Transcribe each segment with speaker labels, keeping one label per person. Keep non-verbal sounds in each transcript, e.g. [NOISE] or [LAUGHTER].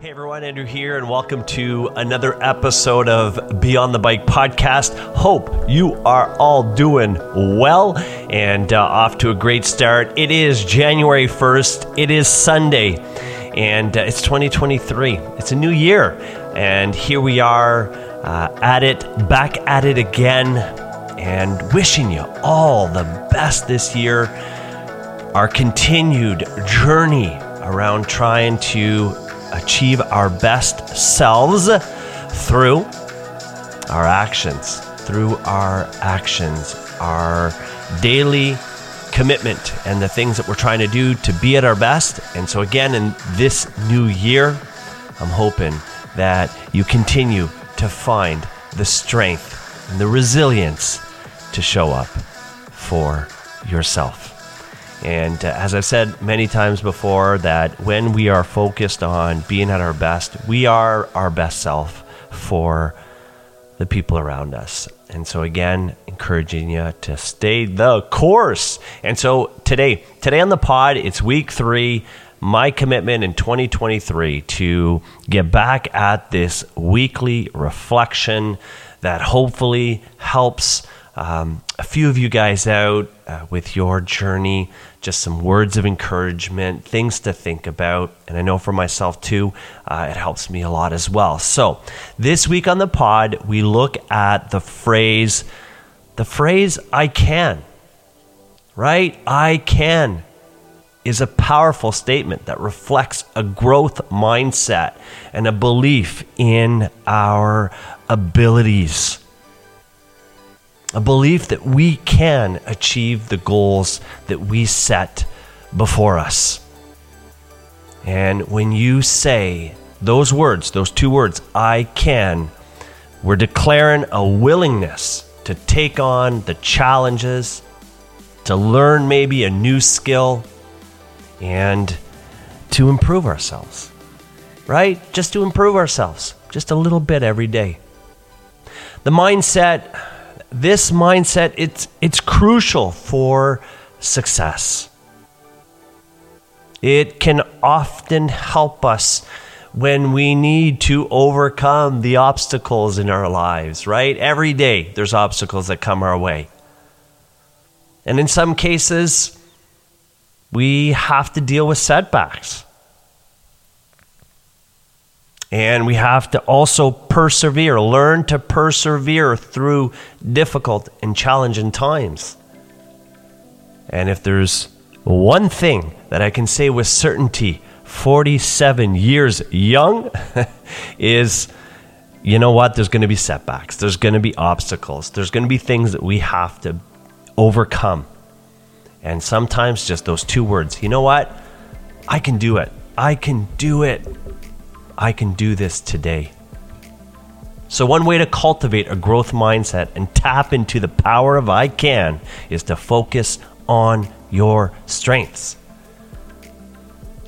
Speaker 1: Hey everyone, Andrew here, and welcome to another episode of Beyond the Bike podcast. Hope you are all doing well and uh, off to a great start. It is January 1st, it is Sunday, and uh, it's 2023. It's a new year, and here we are uh, at it, back at it again, and wishing you all the best this year. Our continued journey around trying to achieve our best selves through our actions, through our actions, our daily commitment, and the things that we're trying to do to be at our best. And so, again, in this new year, I'm hoping that you continue to find the strength and the resilience to show up for yourself. And uh, as I've said many times before, that when we are focused on being at our best, we are our best self for the people around us. And so, again, encouraging you to stay the course. And so, today, today on the pod, it's week three. My commitment in 2023 to get back at this weekly reflection that hopefully helps um, a few of you guys out uh, with your journey, just some words of encouragement, things to think about. And I know for myself too, uh, it helps me a lot as well. So, this week on the pod, we look at the phrase, the phrase, I can, right? I can is a powerful statement that reflects a growth mindset and a belief in our abilities a belief that we can achieve the goals that we set before us. And when you say those words, those two words, I can, we're declaring a willingness to take on the challenges, to learn maybe a new skill, and to improve ourselves. Right? Just to improve ourselves, just a little bit every day. The mindset this mindset it's it's crucial for success. It can often help us when we need to overcome the obstacles in our lives, right? Every day there's obstacles that come our way. And in some cases, we have to deal with setbacks. And we have to also persevere, learn to persevere through difficult and challenging times. And if there's one thing that I can say with certainty, 47 years young, [LAUGHS] is you know what? There's going to be setbacks, there's going to be obstacles, there's going to be things that we have to overcome. And sometimes just those two words, you know what? I can do it. I can do it. I can do this today. So, one way to cultivate a growth mindset and tap into the power of I can is to focus on your strengths.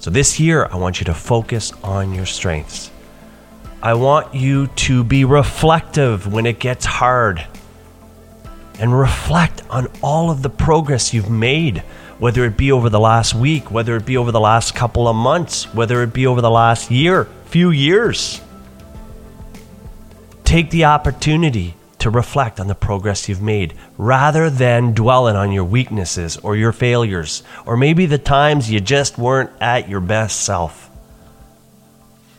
Speaker 1: So, this year, I want you to focus on your strengths. I want you to be reflective when it gets hard and reflect on all of the progress you've made, whether it be over the last week, whether it be over the last couple of months, whether it be over the last year few years. Take the opportunity to reflect on the progress you've made rather than dwelling on your weaknesses or your failures or maybe the times you just weren't at your best self.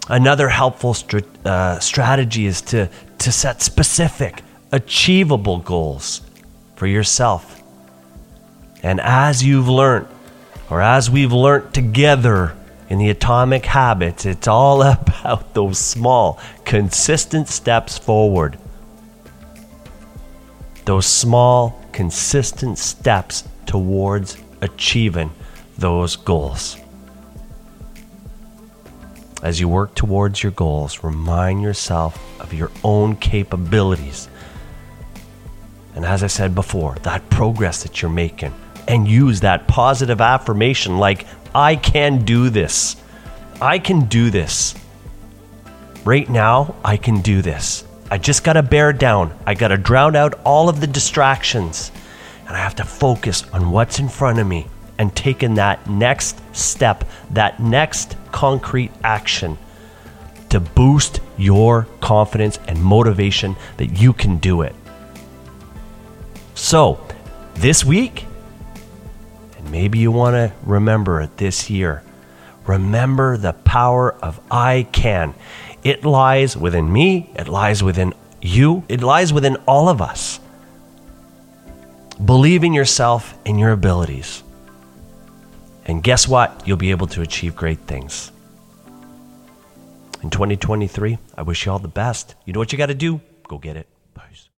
Speaker 1: Another helpful uh, strategy is to, to set specific, achievable goals for yourself. And as you've learned, or as we've learned together in the atomic habits, it's all [LAUGHS] about those small, consistent steps forward. Those small, consistent steps towards achieving those goals. As you work towards your goals, remind yourself of your own capabilities. And as I said before, that progress that you're making, and use that positive affirmation like, I can do this. I can do this. Right now, I can do this. I just got to bear down. I got to drown out all of the distractions. And I have to focus on what's in front of me and taking that next step, that next concrete action to boost your confidence and motivation that you can do it. So, this week, maybe you want to remember it this year, remember the power of I can. It lies within me, it lies within you, it lies within all of us. Believe in yourself and your abilities. And guess what? You'll be able to achieve great things. In 2023, I wish you all the best. You know what you got to do? Go get it. Peace.